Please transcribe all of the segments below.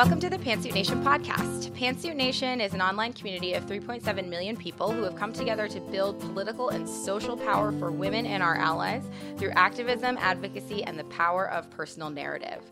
Welcome to the Pantsuit Nation podcast. Pantsuit Nation is an online community of 3.7 million people who have come together to build political and social power for women and our allies through activism, advocacy, and the power of personal narrative.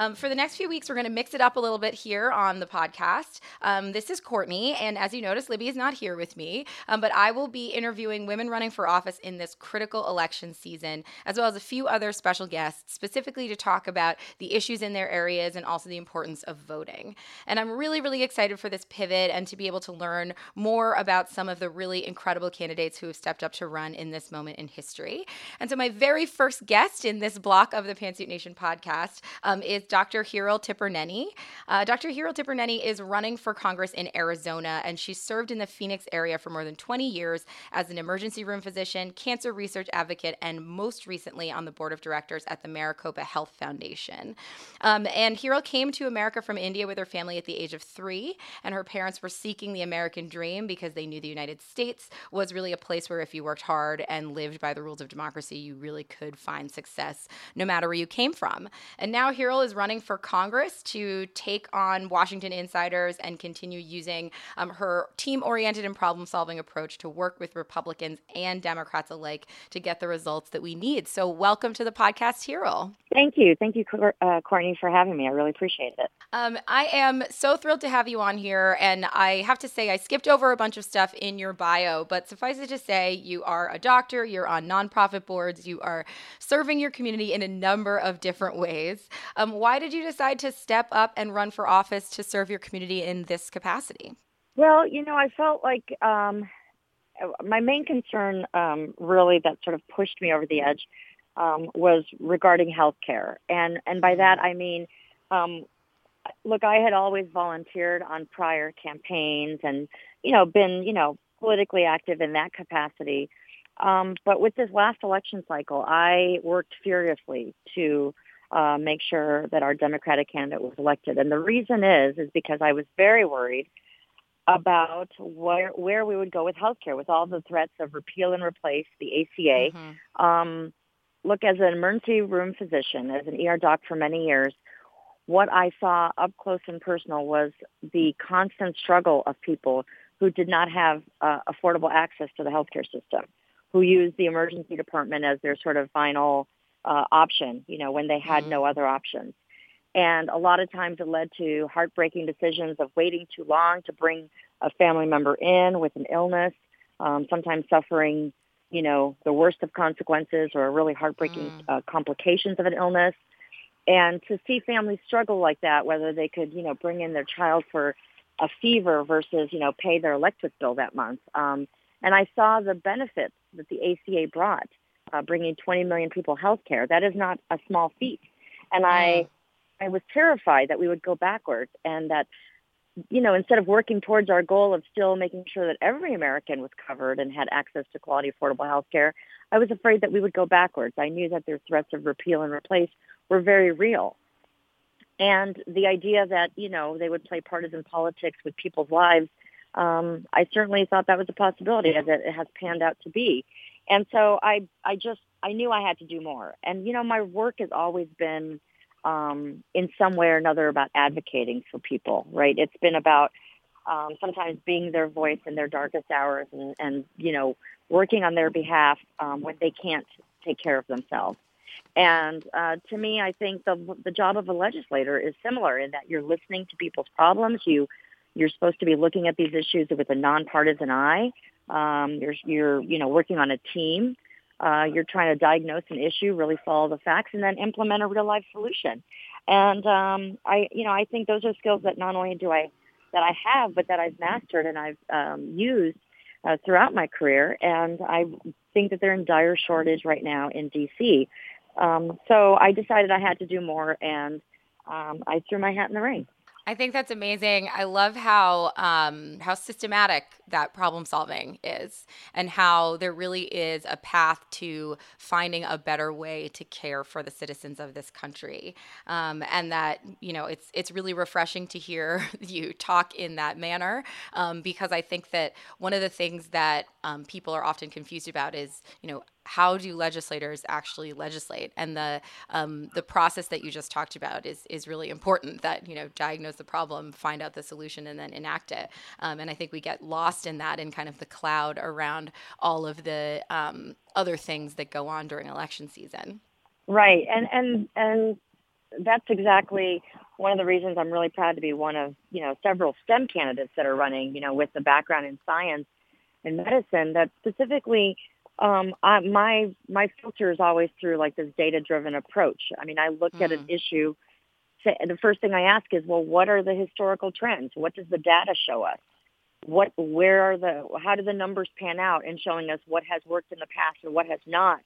Um, for the next few weeks, we're going to mix it up a little bit here on the podcast. Um, this is Cortney, and as you notice, Libby is not here with me, um, but I will be interviewing women running for office in this critical election season, as well as a few other special guests, specifically to talk about the issues in their areas and also the importance of voting. And I'm really, really excited for this pivot and to be able to learn more about some of the really incredible candidates who have stepped up to run in this moment in history. And so, my very first guest in this block of the Pantsuit Nation podcast um, is Dr. Hiral Tipirneni. Uh, Dr. Hiral Tipirneni is running for Congress in Arizona, and she's served in the Phoenix area for more than 20 years as an emergency room physician, cancer research advocate, and most recently on the board of directors at the Maricopa Health Foundation. Um, and Hiral came to America from India with her family at the age of three, and her parents were seeking the American dream because they knew the United States was really a place where if you worked hard and lived by the rules of democracy, you really could find success no matter where you came from. And now Hiral is running for Congress to take on Washington insiders and continue using um, her team oriented and problem solving approach to work with Republicans and Democrats alike to get the results that we need. So, welcome to the podcast, Hiral. Thank you. Thank you, uh, Cortney, for having me. I really appreciate it. Um, I am so thrilled to have you on here. And I have to say, I skipped over a bunch of stuff in your bio, but suffice it to say, you are a doctor, you're on nonprofit boards, you are serving your community in a number of different ways. Um, why did you decide to step up and run for office to serve your community in this capacity? Well, you know, I felt like um, my main concern, um, really, that sort of pushed me over the edge, um, was regarding health care, and and by that I mean, um, look, I had always volunteered on prior campaigns, and you know, been you know politically active in that capacity. Um, but with this last election cycle, I worked furiously to uh, make sure that our Democratic candidate was elected. And the reason is, is because I was very worried about where where we would go with healthcare, with all the threats of repeal and replace the ACA. Mm-hmm. Um, look, as an emergency room physician, as an ER doc for many years, what I saw up close and personal was the constant struggle of people who did not have uh, affordable access to the healthcare system, who used the emergency department as their sort of final uh, option, you know, when they had mm-hmm. no other options. And a lot of times it led to heartbreaking decisions of waiting too long to bring a family member in with an illness, um, sometimes suffering, you know, the worst of consequences or really heartbreaking mm. uh, complications of an illness. And to see families struggle like that, whether they could, you know, bring in their child for a fever versus, you know, pay their electric bill that month. Um, and I saw the benefits that the ACA brought uh, bringing 20 million people health care. That is not a small feat. And I, I was terrified that we would go backwards and that, you know, instead of working towards our goal of still making sure that every American was covered and had access to quality, affordable health care, I was afraid that we would go backwards. I knew that their threats of repeal and replace were very real. And the idea that, you know, they would play partisan politics with people's lives, um, I certainly thought that was a possibility as it has panned out to be. And so I, I just, I knew I had to do more. And, you know, my work has always been um, in some way or another about advocating for people, right? It's been about um, sometimes being their voice in their darkest hours and, and you know, working on their behalf um, when they can't take care of themselves. And uh, to me, I think the the job of a legislator is similar in that you're listening to people's problems. You you're supposed to be looking at these issues with a nonpartisan eye, um, you're, you're, you know, working on a team. Uh, you're trying to diagnose an issue, really follow the facts, and then implement a real life solution. And um, I, you know, I think those are skills that not only do I that I have, but that I've mastered and I've um, used uh, throughout my career. And I think that they're in dire shortage right now in DC. Um, so I decided I had to do more, and um, I threw my hat in the ring. I think that's amazing. I love how um, how systematic that problem solving is, and how there really is a path to finding a better way to care for the citizens of this country, um, and that you know it's it's really refreshing to hear you talk in that manner, um, because I think that one of the things that um, people are often confused about is you know how do legislators actually legislate? And the um, the process that you just talked about is is really important. That you know, diagnose the problem, find out the solution, and then enact it. Um, and I think we get lost in that in kind of the cloud around all of the um, other things that go on during election season. Right, and and and that's exactly one of the reasons I'm really proud to be one of you know several STEM candidates that are running. You know, with the background in science and medicine, that specifically um, I, my my filter is always through like this data driven approach. I mean, I look mm. at an mm. issue. Say, the first thing I ask is, well, what are the historical trends? What does the data show us? What, where are the, how do the numbers pan out in showing us what has worked in the past and what has not?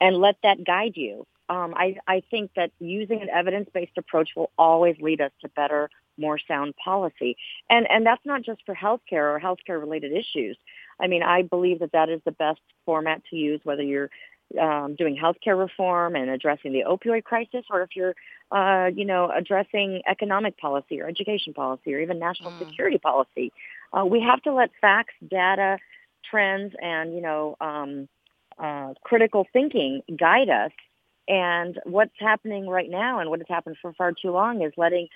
And let that guide you. Um, I, I think that using an evidence-based approach will always lead us to better, more sound policy. And, and that's not just for healthcare or healthcare-related issues. I mean, I believe that that is the best format to use, whether you're um, doing healthcare reform and addressing the opioid crisis, or if you're, uh, you know, addressing economic policy or education policy or even national mm. security policy. Uh, we have to let facts, data, trends, and you know, um, uh, critical thinking guide us. And what's happening right now, and what has happened for far too long, is letting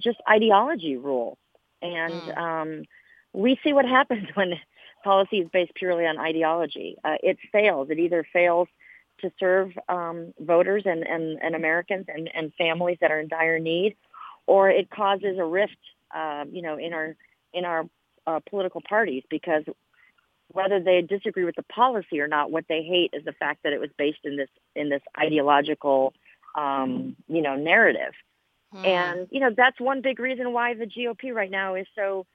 just ideology rule. And mm. um, we see what happens when policy is based purely on ideology. Uh, it fails. It either fails to serve um, voters and, and, and Americans and, and families that are in dire need, or it causes a rift, uh, you know, in our in our uh, political parties because whether they disagree with the policy or not, what they hate is the fact that it was based in this in this ideological, um, you know, narrative. Hmm. And you know that's one big reason why the GOP right now is so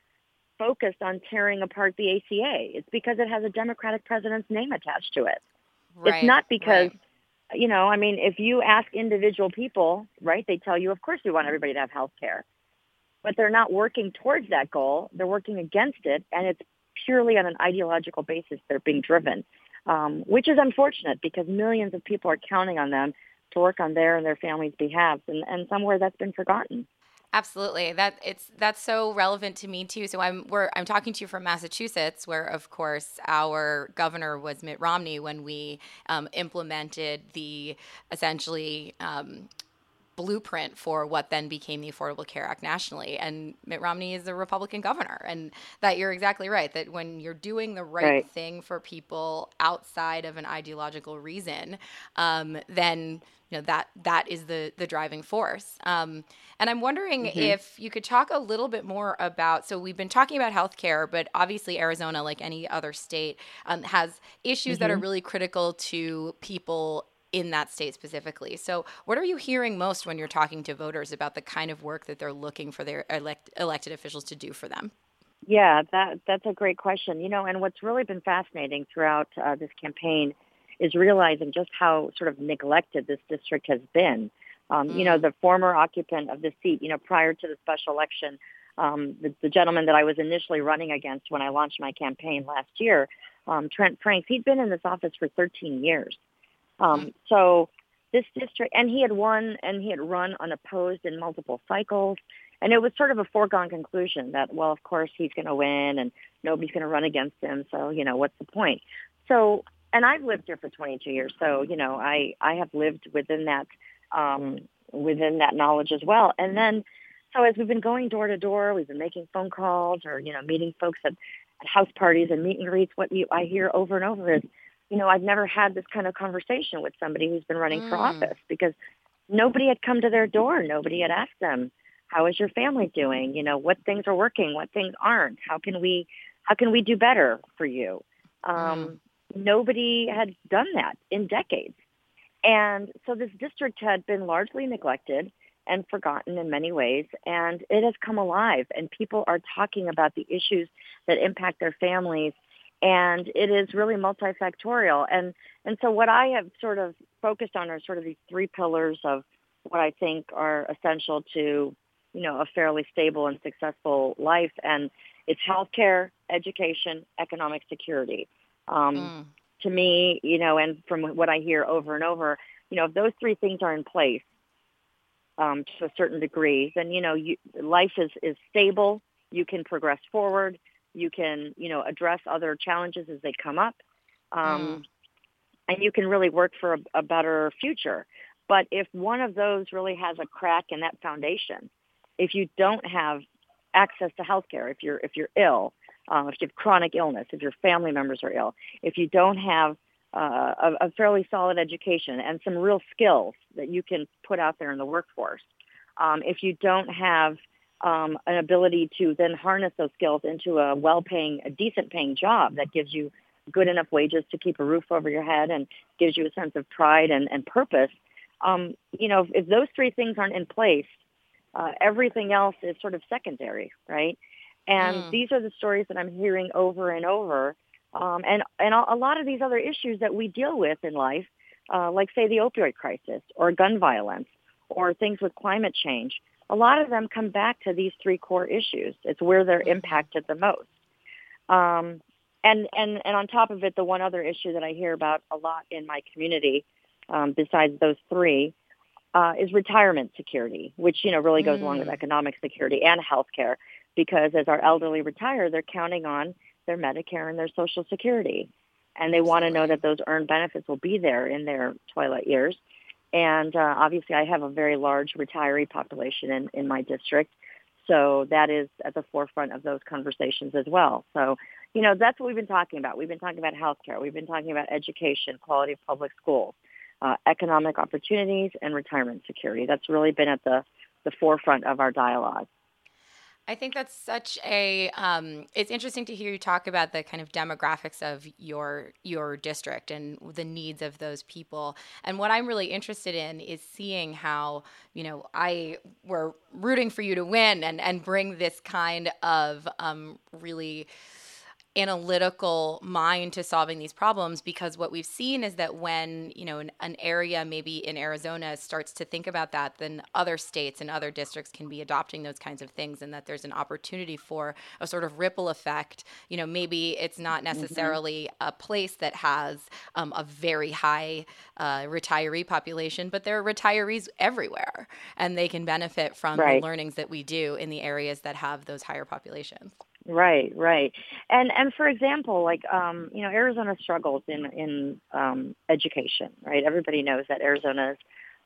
focused on tearing apart the ACA. It's because it has a Democratic president's name attached to it. Right, it's not because, right. you know, I mean, if you ask individual people, right, they tell you, of course, we want everybody to have health care. But they're not working towards that goal. They're working against it, and it's purely on an ideological basis they're being driven, um, which is unfortunate because millions of people are counting on them to work on their and their families' behalf, and, and somewhere that's been forgotten. Absolutely. That it's that's so relevant to me too. So I'm we're I'm talking to you from Massachusetts, where of course our governor was Mitt Romney when we um, implemented the essentially um, blueprint for what then became the Affordable Care Act nationally. And Mitt Romney is a Republican governor. And that you're exactly right, that when you're doing the right, right. thing for people outside of an ideological reason, um, then you know that that is the the driving force um, and i'm wondering mm-hmm. if you could talk a little bit more about so we've been talking about healthcare but obviously arizona like any other state um, has issues mm-hmm. that are mm-hmm. really critical to people in that state specifically. So, what are you hearing most when you're talking to voters about the kind of work that they're looking for their elect- elected officials to do for them? Yeah, that that's a great question. You know, and what's really been fascinating throughout uh, this campaign is realizing just how sort of neglected this district has been. Um, mm. You know, mm. the former occupant of the seat, you know, prior to the special election, um, the, the gentleman that I was initially running against when I launched my campaign last year, um, Trent Franks, he'd been in this office for 13 years. Um, so this district, and he had won and he had run unopposed in multiple cycles. And it was sort of a foregone conclusion that, well, of course he's going to win and nobody's going to run against him. So, you know, what's the point? So, and I've lived here for 22 years. So, you know, I, I have lived within that, um, within that knowledge as well. And then, so as we've been going door to door, we've been making phone calls or, you know, meeting folks at, at house parties and meet and greets. What you, I hear over and over is, you know, I've never had this kind of conversation with somebody who's been running mm. for office because nobody had come to their door. Nobody had asked them, how is your family doing? You know, what things are working, what things aren't? How can we, how can we do better for you? Um, mm. Nobody had done that in decades. And so this district had been largely neglected and forgotten in many ways. And it has come alive and people are talking about the issues that impact their families and it is really multifactorial. And and so what I have sort of focused on are sort of these three pillars of what I think are essential to you know a fairly stable and successful life, and it's healthcare, education, economic security. Um, mm. To me, you know, and from what I hear over and over, you know, if those three things are in place um, to a certain degree, then you know, you, life is is stable. You can progress forward you can, you know, address other challenges as they come up. Um, mm. and you can really work for a, a better future. But if one of those really has a crack in that foundation, if you don't have access to health care, if you're if you're ill, um, if you have chronic illness, if your family members are ill, if you don't have uh, a, a fairly solid education and some real skills that you can put out there in the workforce, um, if you don't have um, an ability to then harness those skills into a well-paying, a decent-paying job that gives you good enough wages to keep a roof over your head and gives you a sense of pride and, and purpose, um, you know, if, if those three things aren't in place, uh, everything else is sort of secondary, right? And mm. these are the stories that I'm hearing over and over. Um, and and a lot of these other issues that we deal with in life, uh, like say the opioid crisis or gun violence or things with climate change, a lot of them come back to these three core issues. It's where they're mm-hmm. impacted the most. Um, and, and, and on top of it, the one other issue that I hear about a lot in my community, um, besides those three, uh, is retirement security, which, you know, really goes mm. along with mm. economic security and health care because as our elderly retire, they're counting on their Medicare and their Social Security. And they want to know that those earned benefits will be there in their twilight years. And uh, obviously, I have a very large retiree population in, in my district. So that is at the forefront of those conversations as well. So, you know, that's what we've been talking about. We've been talking about healthcare. We've been talking about education, quality of public schools, uh, economic opportunities, and retirement security. That's really been at the, the forefront of our dialogue. I think that's such a. Um, it's interesting to hear you talk about the kind of demographics of your your district and the needs of those people. And what I'm really interested in is seeing how you know I were rooting for you to win and and bring this kind of um, really analytical mind to solving these problems because what we've seen is that when you know an, an, area maybe in arizona starts to think about that then other states and other districts can be adopting those kinds of things and that there's an opportunity for a sort of ripple effect you know maybe it's not mm-hmm. necessarily mm-hmm. a place that has um, a very high uh, retiree population but there are retirees everywhere and they can benefit from right. the learnings that we do in the areas that have those higher populations Right, right. And and for example, like um, you know, Arizona struggles in in um, education, right? Everybody knows that Arizona is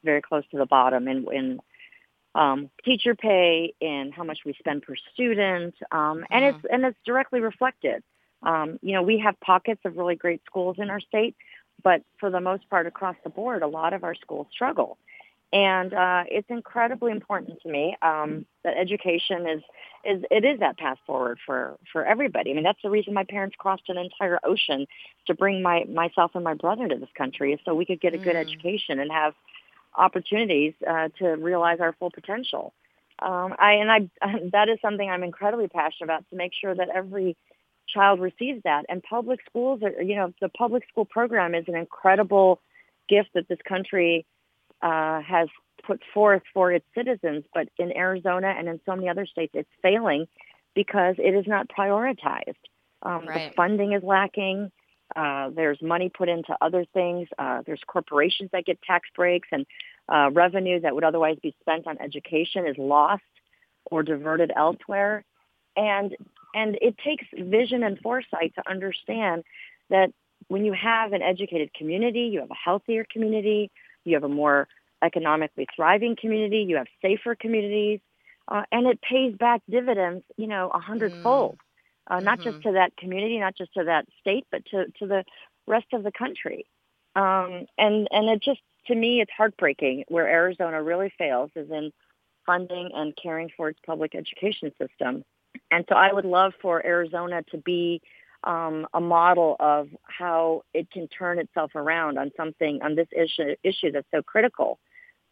very close to the bottom in in um, teacher pay, in how much we spend per student, um, and mm-hmm. it's and it's directly reflected. Um, you know, we have pockets of really great schools in our state, but for the most part, across the board, a lot of our schools struggle. And uh, it's incredibly important to me um, that education is is it is that path forward for for everybody. I mean, that's the reason my parents crossed an entire ocean to bring my myself and my brother to this country, is so we could get a good mm. education and have opportunities uh, to realize our full potential. Um, I and I that is something I'm incredibly passionate about to make sure that every child receives that. And public schools are, you know, the public school program is an incredible gift that this country uh, has put forth for its citizens, but in Arizona and in so many other states, it's failing because it is not prioritized. Um, right. The funding is lacking. Uh, there's money put into other things. Uh, there's corporations that get tax breaks, and uh, revenue that would otherwise be spent on education is lost or diverted elsewhere. And and it takes vision and foresight to understand that when you have an educated community, you have a healthier community, you have a more economically thriving community, you have safer communities, uh, and it pays back dividends, you know, a hundredfold, mm. uh, not mm-hmm. just to that community, not just to that state, but to, to the rest of the country. Um, and, and it just, to me, it's heartbreaking where Arizona really fails is in funding and caring for its public education system. And so I would love for Arizona to be um, a model of how it can turn itself around on something on this issue issue that's so critical,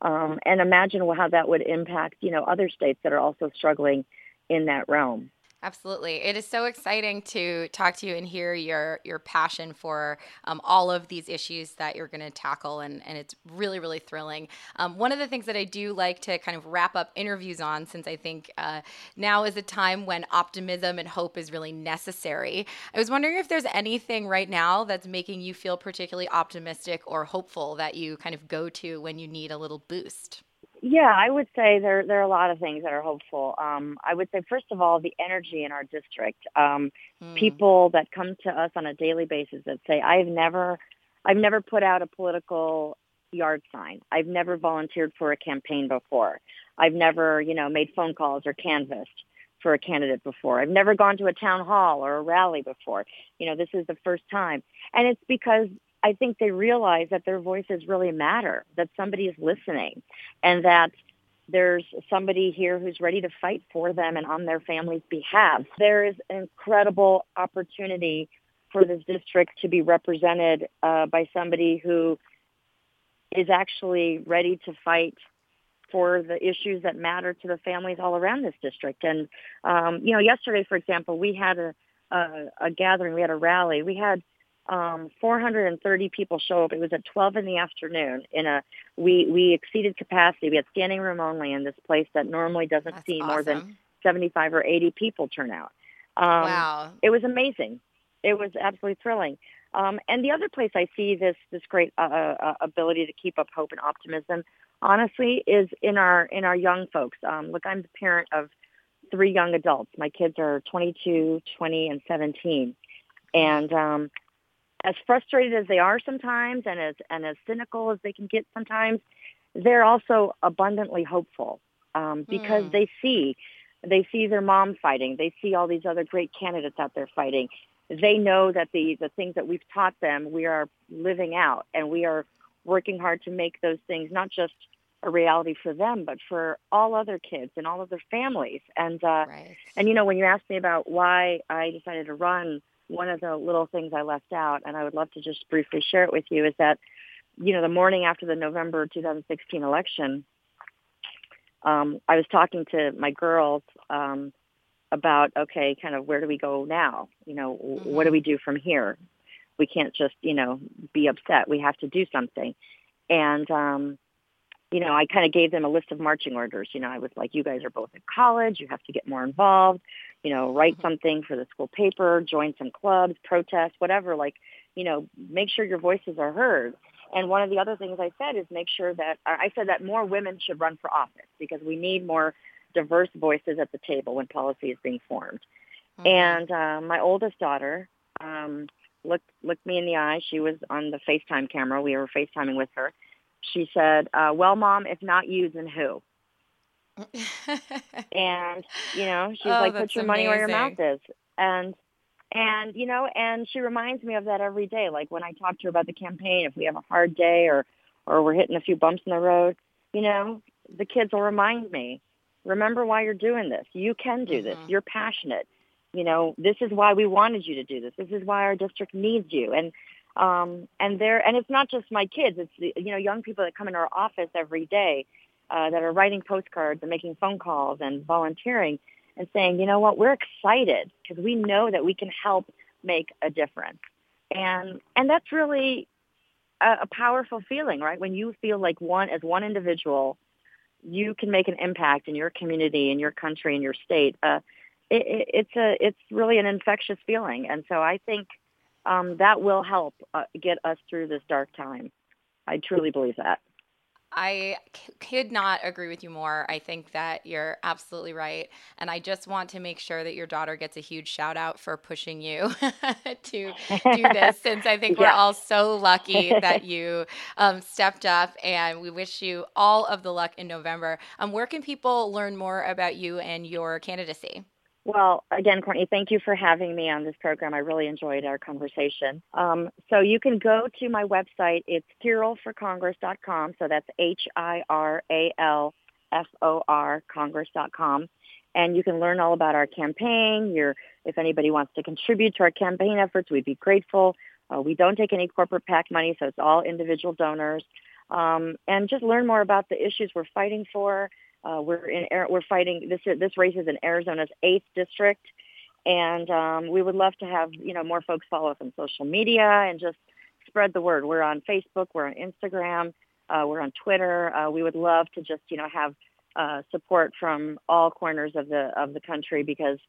um, and imagine how that would impact you know other states that are also struggling in that realm. Absolutely. It is so exciting to talk to you and hear your your passion for um, all of these issues that you're going to tackle, and, and it's really, really thrilling. Um, one of the things that I do like to kind of wrap up interviews on, since I think uh, now is a time when optimism and hope is really necessary, I was wondering if there's anything right now that's making you feel particularly optimistic or hopeful that you kind of go to when you need a little boost. Yeah, I would say there there are a lot of things that are hopeful. Um, I would say first of all the energy in our district. Um, mm. People that come to us on a daily basis that say, "I've never I've never put out a political yard sign. I've never volunteered for a campaign before. I've never, you know, made phone calls or canvassed for a candidate before. I've never gone to a town hall or a rally before. You know, this is the first time. And it's because I think they realize that their voices really matter, that somebody is listening and that there's somebody here who's ready to fight for them and on their family's behalf. There is an incredible opportunity for this district to be represented uh, by somebody who is actually ready to fight for the issues that matter to the families all around this district. And um, you know, yesterday, for example, we had a, a, a gathering, we had a rally, we had um, 430 people show up. It was at 12 in the afternoon. In a we we exceeded capacity. We had standing room only in this place that normally doesn't That's see awesome. more than 75 or 80 people turn out. Um, wow. It was amazing. It was absolutely thrilling. Um, and the other place I see this this great uh, uh, uh, ability to keep up hope and optimism, honestly, is in our in our young folks. Um, look, I'm the parent of three young adults. My kids are 22, 20, and 17, and um, as frustrated as they are sometimes, and as and as cynical as they can get sometimes, they're also abundantly hopeful um, because Hmm. they see they see their mom fighting. They see all these other great candidates out there fighting they know that the, the things that we've taught them, we are living out and we are working hard to make those things not just a reality for them, but for all other kids and all of their families. And, uh, Right. and you know, when you asked me about why I decided to run, one of the little things I left out, and I would love to just briefly share it with you, is that, you know, the morning after the November 2016 election, um, I was talking to my girls, um, about okay kind of where do we go now? You know mm-hmm. what do we do from here? We can't just you know be upset. We have to do something. And um you know i kind of gave them a list of marching orders. You know i was like you guys are both in college. You have to get more involved you know write mm-hmm. something for the school paper join some clubs protest whatever like you know make sure your voices are heard and one of the other things i said is make sure that i said that more women should run for office because we need more diverse voices at the table when policy is being formed. Mm-hmm. And uh, my oldest daughter um, looked looked me in the eye. She was on the FaceTime camera. We were FaceTiming with her. She said, uh, "Well, mom, if not you, then who?" and you know, she's oh, like, "Put your amazing. money where your mouth is." And and you know, and she reminds me of that every day. Like when I talk to her about the campaign, if we have a hard day or or we're hitting a few bumps in the road, you know, the kids will remind me remember why you're doing this. You can do this. Mhm. You're passionate. You know, this is why we wanted you to do this. This is why our district needs you. And um and there and it's not just my kids. It's the, you know young people that come into our office every day uh, that are writing postcards and making phone calls and volunteering and saying, you know what, we're excited because we know that we can help make a difference. And and that's really a, a powerful feeling, right? When you feel like one as one individual you can make an impact in your community, in your country, in your state. Uh, it, it, it's a it's really an infectious feeling, and so I think um, that will help uh, get us through this dark time. I truly believe that. I c- could not agree with you more. I think that you're absolutely right. And I just want to make sure that your daughter gets a huge shout out for pushing you to do this, since I think we're all so lucky that you um, stepped up. And we wish you all of the luck in November. Um, where can people learn more about you and your candidacy? Well, again, Cortney, thank you for having me on this program. I really enjoyed our conversation. Um, so you can go to my website. It's hiralforcongress.com. So that's H-I-R-A-L-F-O-R Congress.com. And you can learn all about our campaign. Your, if anybody wants to contribute to our campaign efforts, we'd be grateful. Uh, we don't take any corporate PAC money, so it's all individual donors. Um, and just learn more about the issues we're fighting for. Uh, we're in we're fighting this this race is in Arizona's eighth district, and um, we would love to have you know more folks follow us on social media and just spread the word. We're on Facebook, we're on Instagram, uh, we're on Twitter. Uh, we would love to just you know have uh, support from all corners of the of the country because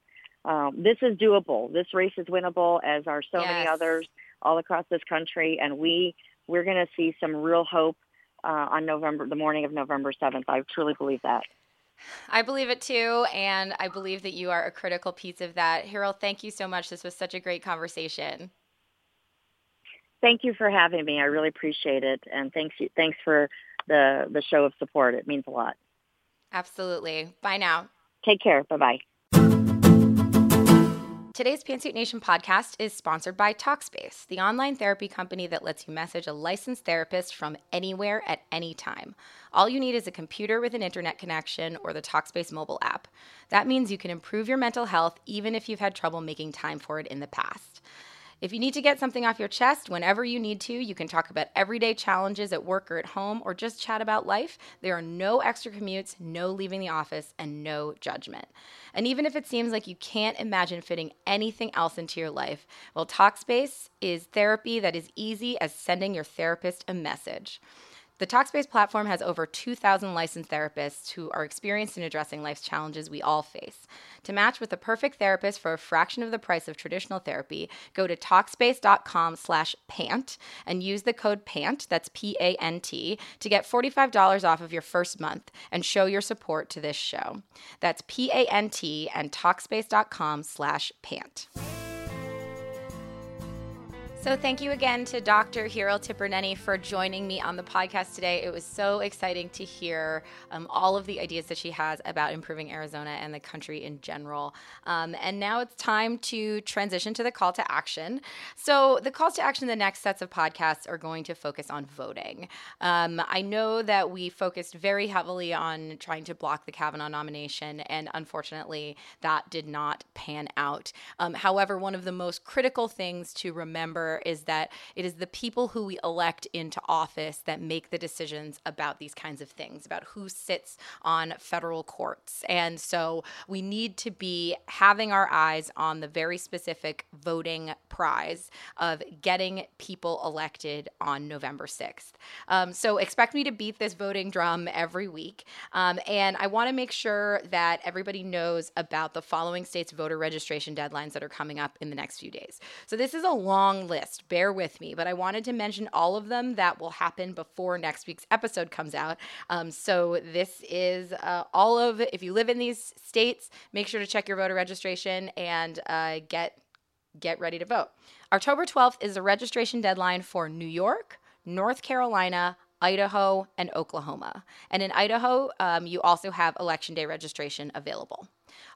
um, this is doable. This race is winnable, as are so many others all across this country, and we we're going to see some real hope uh, on November, the morning of November 7th. I truly believe that. I believe it too. And I believe that you are a critical piece of that. Hiral, thank you so much. This was such a great conversation. thank you for having me. I really appreciate it, and thanks thanks for the the show of support. It means a lot. Absolutely. Bye now. Take care. Bye bye. Today's Pantsuit Nation podcast is sponsored by Talkspace, the online therapy company that lets you message a licensed therapist from anywhere at any time. All you need is a computer with an internet connection or the Talkspace mobile app. That means you can improve your mental health even if you've had trouble making time for it in the past. If you need to get something off your chest whenever you need to, you can talk about everyday challenges at work or at home or just chat about life. There are no extra commutes, no leaving the office, and no judgment. And even if it seems like you can't imagine fitting anything else into your life, well, Talkspace is therapy that is easy as sending your therapist a message. The Talkspace platform has over 2,000 licensed therapists who are experienced in addressing life's challenges we all face. To match with the perfect therapist for a fraction of the price of traditional therapy, go to Talkspace.com slash PANT and use the code PANT, that's P-A-N-T, to get $45 off of your first month and show your support to this show. That's P-A-N-T and Talkspace.com slash PANT. So, thank you again to Dr. Hiral Tipirneni for joining me on the podcast today. It was so exciting to hear um, all of the ideas that she has about improving Arizona and the country in general. Um, and now it's time to transition to the call to action. So, the calls to action, the next sets of podcasts are going to focus on voting. Um, I know that we focused very heavily on trying to block the Kavanaugh nomination, and unfortunately, that did not pan out. Um, however, one of the most critical things to remember is that it is the people who we elect into office that make the decisions about these kinds of things, about who sits on federal courts. And so we need to be having our eyes on the very specific voting prize of getting people elected on November 6th. Um, so expect me to beat this voting drum every week. Um, and I want to make sure that everybody knows about the following states' voter registration deadlines that are coming up in the next few days. So this is a long list list. Bear with me, but I wanted to mention all of them that will happen before next week's episode comes out. Um, so this is uh, all of, if you live in these states, make sure to check your voter registration and uh, get get ready to vote. October 12th is the registration deadline for New York, North Carolina, Idaho, and Oklahoma. And in Idaho, um, you also have Election Day registration available.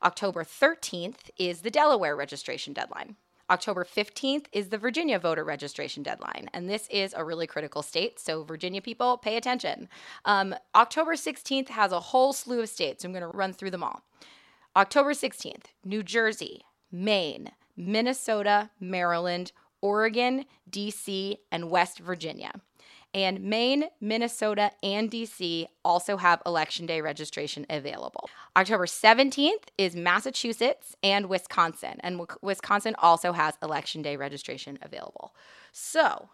October 13th is the Delaware registration deadline. October 15th is the Virginia voter registration deadline, and this is a really critical state. So, Virginia people, pay attention. Um, October 16th has a whole slew of states. I'm going to run through them all. October 16th, New Jersey, Maine, Minnesota, Maryland, Oregon, DC, and West Virginia. And Maine, Minnesota, and DC also have Election Day registration available. October 17th is Massachusetts and Wisconsin, and Wisconsin also has Election Day registration available. So,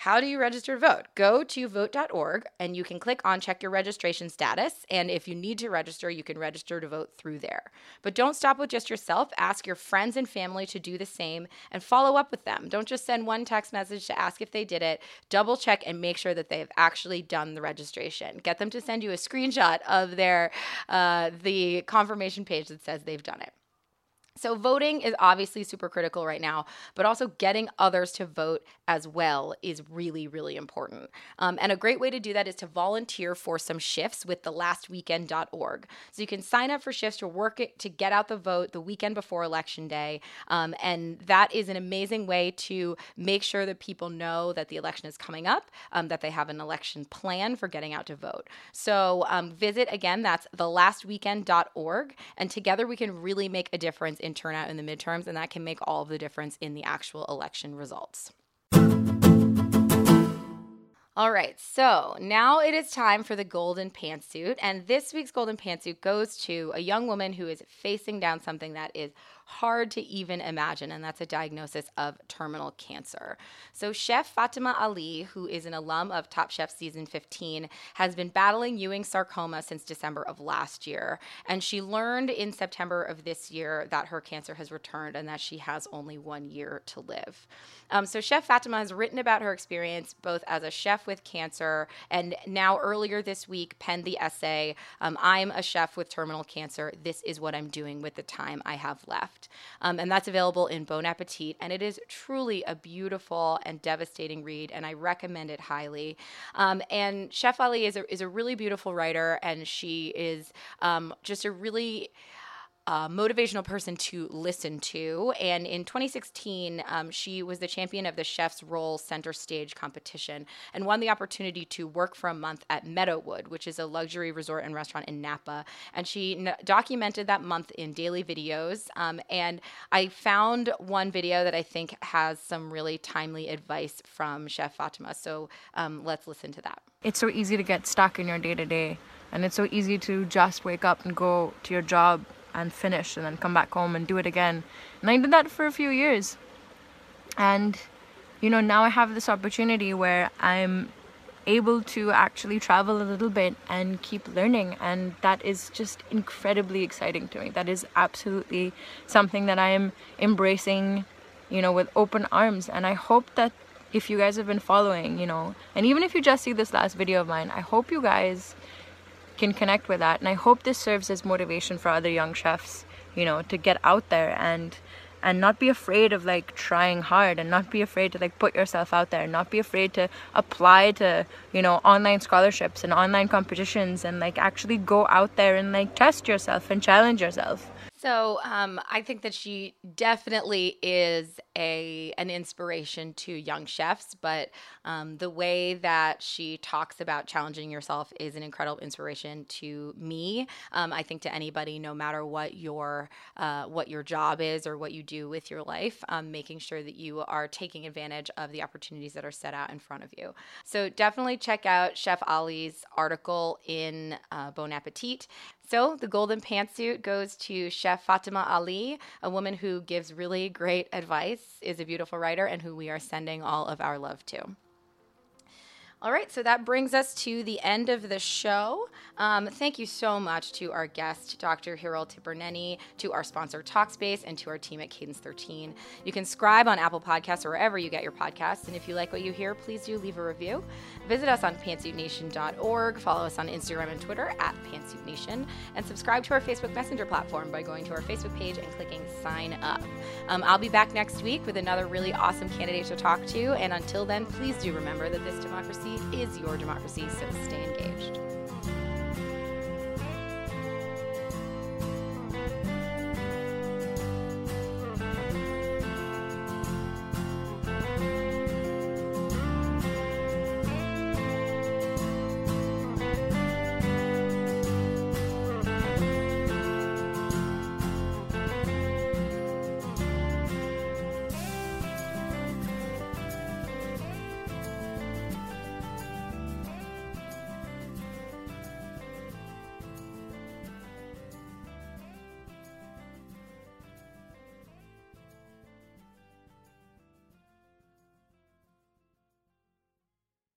how do you register to vote? Go to vote.org and you can click on check your registration status. And if you need to register, you can register to vote through there. But don't stop with just yourself. Ask your friends and family to do the same and follow up with them. Don't just send one text message to ask if they did it. Double check and make sure that they have actually done the registration. Get them to send you a screenshot of their uh, the confirmation page that says they've done it. So, voting is obviously super critical right now, but also getting others to vote as well is really, really important. Um, and a great way to do that is to volunteer for some shifts with thelastweekend.org. So, you can sign up for shifts to work it to get out the vote the weekend before Election Day. Um, and that is an amazing way to make sure that people know that the election is coming up, um, that they have an election plan for getting out to vote. So, um, visit again, that's thelastweekend.org. And together we can really make a difference in in turnout in the midterms, and that can make all of the difference in the actual election results. All right, so now it is time for the golden pantsuit. And this week's golden pantsuit goes to a young woman who is facing down something that is hard to even imagine, and that's a diagnosis of terminal cancer. So, Chef Fatima Ali, who is an alum of Top Chef season 15, has been battling Ewing sarcoma since December of last year. And she learned in September of this year that her cancer has returned and that she has only one year to live. Um, so, Chef Fatima has written about her experience both as a chef with cancer and now earlier this week penned the essay, um, I'm a chef with terminal cancer. This is what I'm doing with the time I have left. Um, and that's available in Bon Appetit. And it is truly a beautiful and devastating read, and I recommend it highly. Um, and Chef Ali is a, is a really beautiful writer, and she is um, just a really uh, motivational person to listen to. And in 2016, um, she was the champion of the Chefs Roll Center Stage competition and won the opportunity to work for a month at Meadowood, which is a luxury resort and restaurant in Napa. And she n- documented that month in daily videos. Um, and I found one video that I think has some really timely advice from Chef Fatima. So um, let's listen to that. It's so easy to get stuck in your day to day. And it's so easy to just wake up and go to your job and finish and then come back home and do it again. And I did that for a few years. And, you know, now I have this opportunity where I'm able to actually travel a little bit and keep learning. And that is just incredibly exciting to me. That is absolutely something that I am embracing, you know, with open arms. And I hope that if you guys have been following, you know, and even if you just see this last video of mine, I hope you guys can connect with that. And I hope this serves as motivation for other young chefs, you know, to get out there and and not be afraid of like trying hard and not be afraid to like put yourself out there and not be afraid to apply to you know online scholarships and online competitions and like actually go out there and like test yourself and challenge yourself so um, I think that she definitely is a an inspiration to young chefs, but um, the way that she talks about challenging yourself is an incredible inspiration to me. Um, I think to anybody, no matter what your uh, what your job is or what you do with your life, um, making sure that you are taking advantage of the opportunities that are set out in front of you. So definitely check out Chef Ali's article in uh, Bon Appetit. So the golden pantsuit goes to Chef Fatima Ali, a woman who gives really great advice, is a beautiful writer, and who we are sending all of our love to. All right, so that brings us to the end of the show. Um, thank you so much to our guest, Dr. Hiral Tipirneni, to our sponsor, Talkspace, and to our team at Cadence 13. You can subscribe on Apple Podcasts or wherever you get your podcasts. And if you like what you hear, please do leave a review. Visit us on pantsuitnation.org. Follow us on Instagram and Twitter at pantsuitnation. And subscribe to our Facebook Messenger platform by going to our Facebook page and clicking sign up. Um, I'll be back next week with another really awesome candidate to talk to. And until then, please do remember that this democracy is your democracy, so stay engaged.